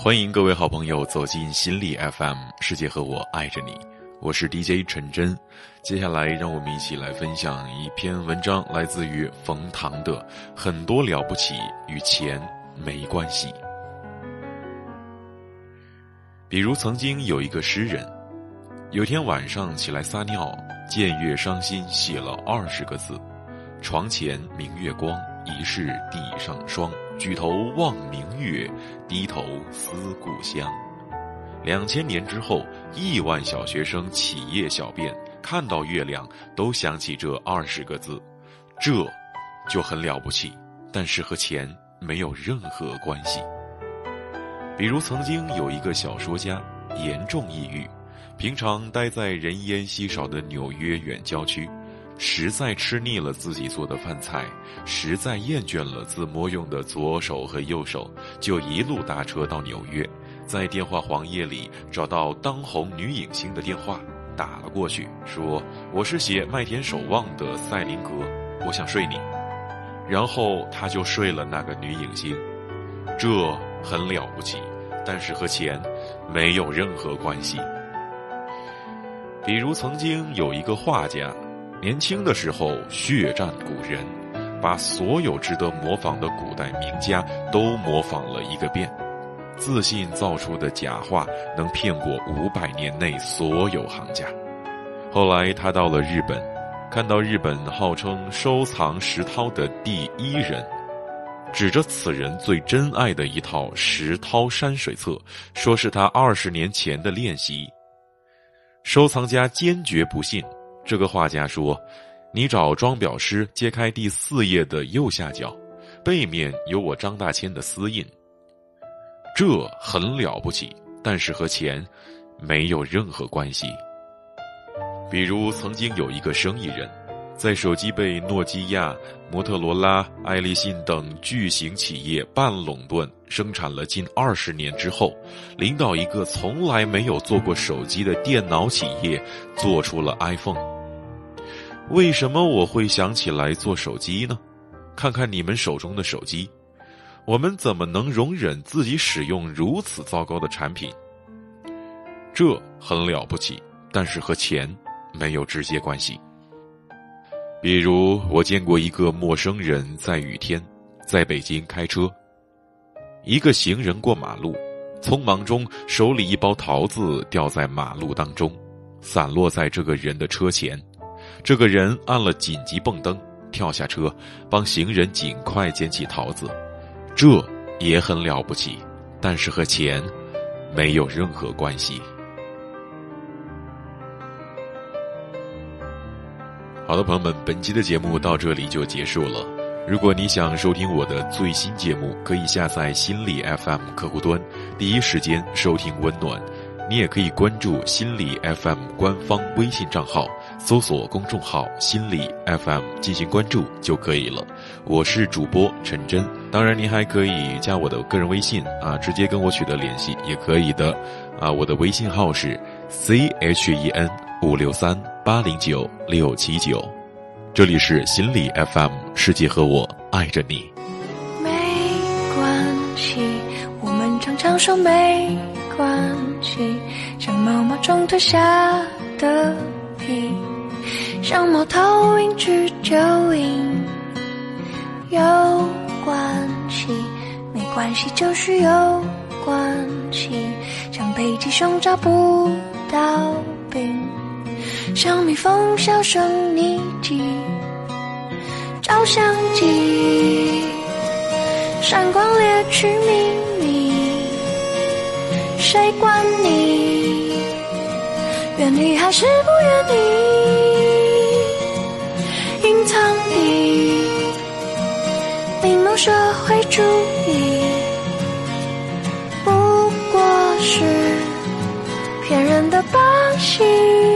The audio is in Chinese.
欢迎各位好朋友走进心理 FM，世界和我爱着你，我是 DJ 陈真。接下来，让我们一起来分享一篇文章，来自于冯唐的《很多了不起与钱没关系》。比如，曾经有一个诗人，有天晚上起来撒尿，见月伤心，写了二十个字：“床前明月光，疑是地上霜。”举头望明月，低头思故乡。两千年之后，亿万小学生起夜小便，看到月亮都想起这二十个字，这就很了不起。但是和钱没有任何关系。比如曾经有一个小说家，严重抑郁，平常待在人烟稀少的纽约远郊区。实在吃腻了自己做的饭菜，实在厌倦了自摸用的左手和右手，就一路搭车到纽约，在电话黄页里找到当红女影星的电话，打了过去，说：“我是写《麦田守望》的赛林格，我想睡你。”然后他就睡了那个女影星，这很了不起，但是和钱没有任何关系。比如曾经有一个画家。年轻的时候血战古人，把所有值得模仿的古代名家都模仿了一个遍，自信造出的假画能骗过五百年内所有行家。后来他到了日本，看到日本号称收藏石涛的第一人，指着此人最珍爱的一套石涛山水册，说是他二十年前的练习。收藏家坚决不信。这个画家说：“你找装裱师揭开第四页的右下角，背面有我张大千的私印。这很了不起，但是和钱没有任何关系。比如曾经有一个生意人，在手机被诺基亚、摩托罗拉、爱立信等巨型企业半垄断生产了近二十年之后，领导一个从来没有做过手机的电脑企业，做出了 iPhone。”为什么我会想起来做手机呢？看看你们手中的手机，我们怎么能容忍自己使用如此糟糕的产品？这很了不起，但是和钱没有直接关系。比如，我见过一个陌生人在雨天，在北京开车，一个行人过马路，匆忙中手里一包桃子掉在马路当中，散落在这个人的车前。这个人按了紧急蹦灯，跳下车，帮行人尽快捡起桃子，这也很了不起，但是和钱没有任何关系。好的，朋友们，本期的节目到这里就结束了。如果你想收听我的最新节目，可以下载心理 FM 客户端，第一时间收听温暖。你也可以关注心理 FM 官方微信账号。搜索公众号“心理 FM” 进行关注就可以了。我是主播陈真，当然您还可以加我的个人微信啊，直接跟我取得联系也可以的。啊，我的微信号是 c h e n 五六三八零九六七九。这里是心理 FM，世界和我爱着你。没关系，我们常常说没关系，像毛毛虫脱下的像猫头鹰吃蚯蚓，有关系，没关系就是有关系。像北极熊找不到冰，像蜜蜂销声匿迹。照相机，闪光猎取秘密，谁管你？愿你还是不愿意？社会主义不过是骗人的把戏。